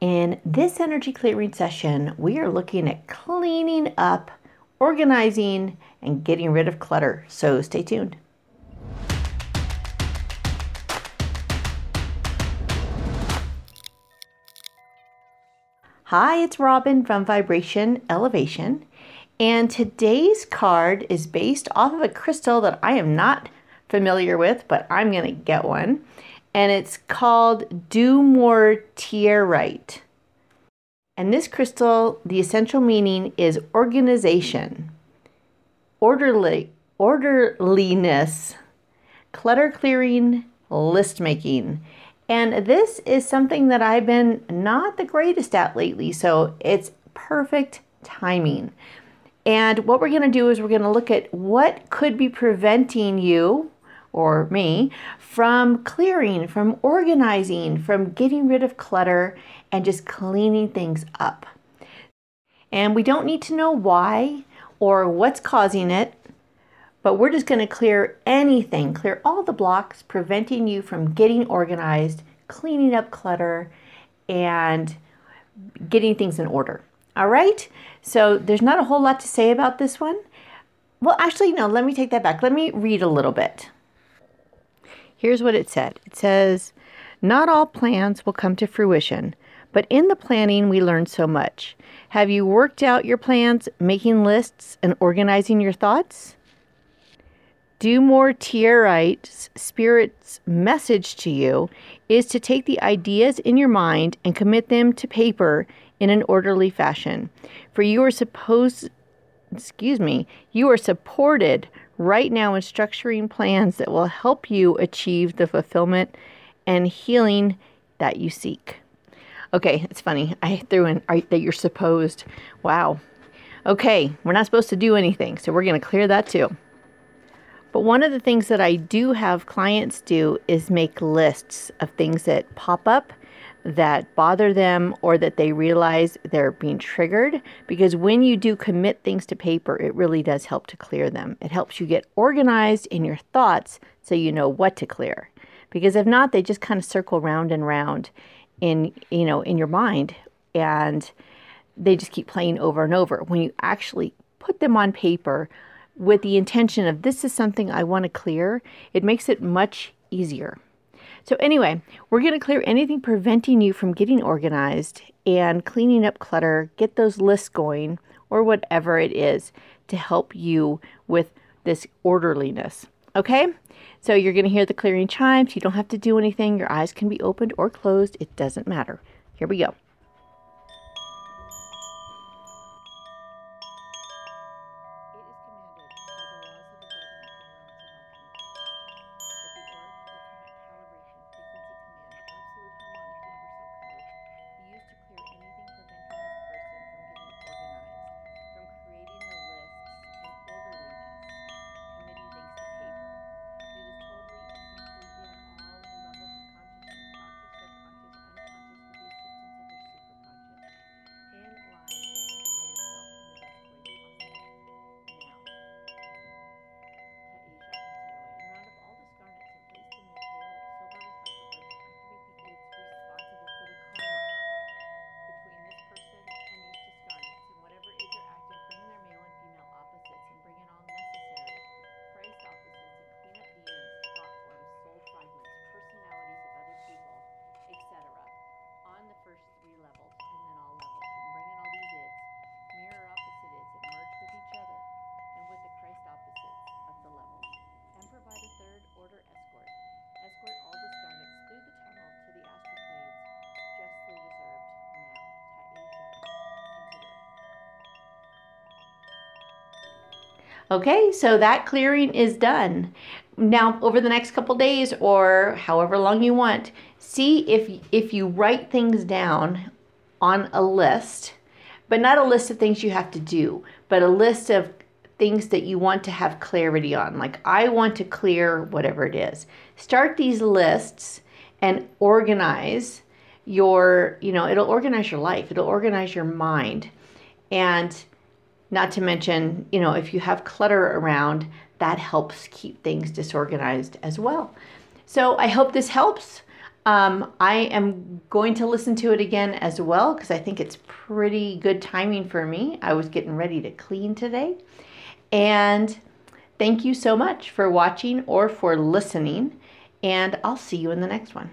In this energy clearing session, we are looking at cleaning up, organizing, and getting rid of clutter. So stay tuned. Hi, it's Robin from Vibration Elevation, and today's card is based off of a crystal that I am not familiar with, but I'm going to get one and it's called Do More Tierite. And this crystal, the essential meaning is organization, orderly, orderliness, clutter clearing, list making. And this is something that I've been not the greatest at lately, so it's perfect timing. And what we're going to do is we're going to look at what could be preventing you or me from clearing, from organizing, from getting rid of clutter and just cleaning things up. And we don't need to know why or what's causing it, but we're just going to clear anything, clear all the blocks preventing you from getting organized, cleaning up clutter, and getting things in order. All right? So there's not a whole lot to say about this one. Well, actually, no, let me take that back. Let me read a little bit. Here's what it said it says, Not all plans will come to fruition, but in the planning we learn so much. Have you worked out your plans, making lists, and organizing your thoughts? Dumortierite's spirit's message to you is to take the ideas in your mind and commit them to paper in an orderly fashion. For you are supposed excuse me, you are supported right now in structuring plans that will help you achieve the fulfillment and healing that you seek. Okay, it's funny. I threw in that you're supposed. Wow. Okay, we're not supposed to do anything, so we're going to clear that too. But one of the things that I do have clients do is make lists of things that pop up that bother them or that they realize they're being triggered. Because when you do commit things to paper, it really does help to clear them. It helps you get organized in your thoughts so you know what to clear. Because if not, they just kind of circle round and round in you know in your mind and they just keep playing over and over. When you actually put them on paper with the intention of this is something I want to clear, it makes it much easier. So, anyway, we're going to clear anything preventing you from getting organized and cleaning up clutter, get those lists going, or whatever it is to help you with this orderliness. Okay? So, you're going to hear the clearing chimes. You don't have to do anything. Your eyes can be opened or closed, it doesn't matter. Here we go. Okay, so that clearing is done. Now, over the next couple days or however long you want, see if if you write things down on a list, but not a list of things you have to do, but a list of things that you want to have clarity on. Like I want to clear whatever it is. Start these lists and organize your, you know, it'll organize your life. It'll organize your mind. And not to mention, you know, if you have clutter around, that helps keep things disorganized as well. So I hope this helps. Um, I am going to listen to it again as well because I think it's pretty good timing for me. I was getting ready to clean today. And thank you so much for watching or for listening. And I'll see you in the next one.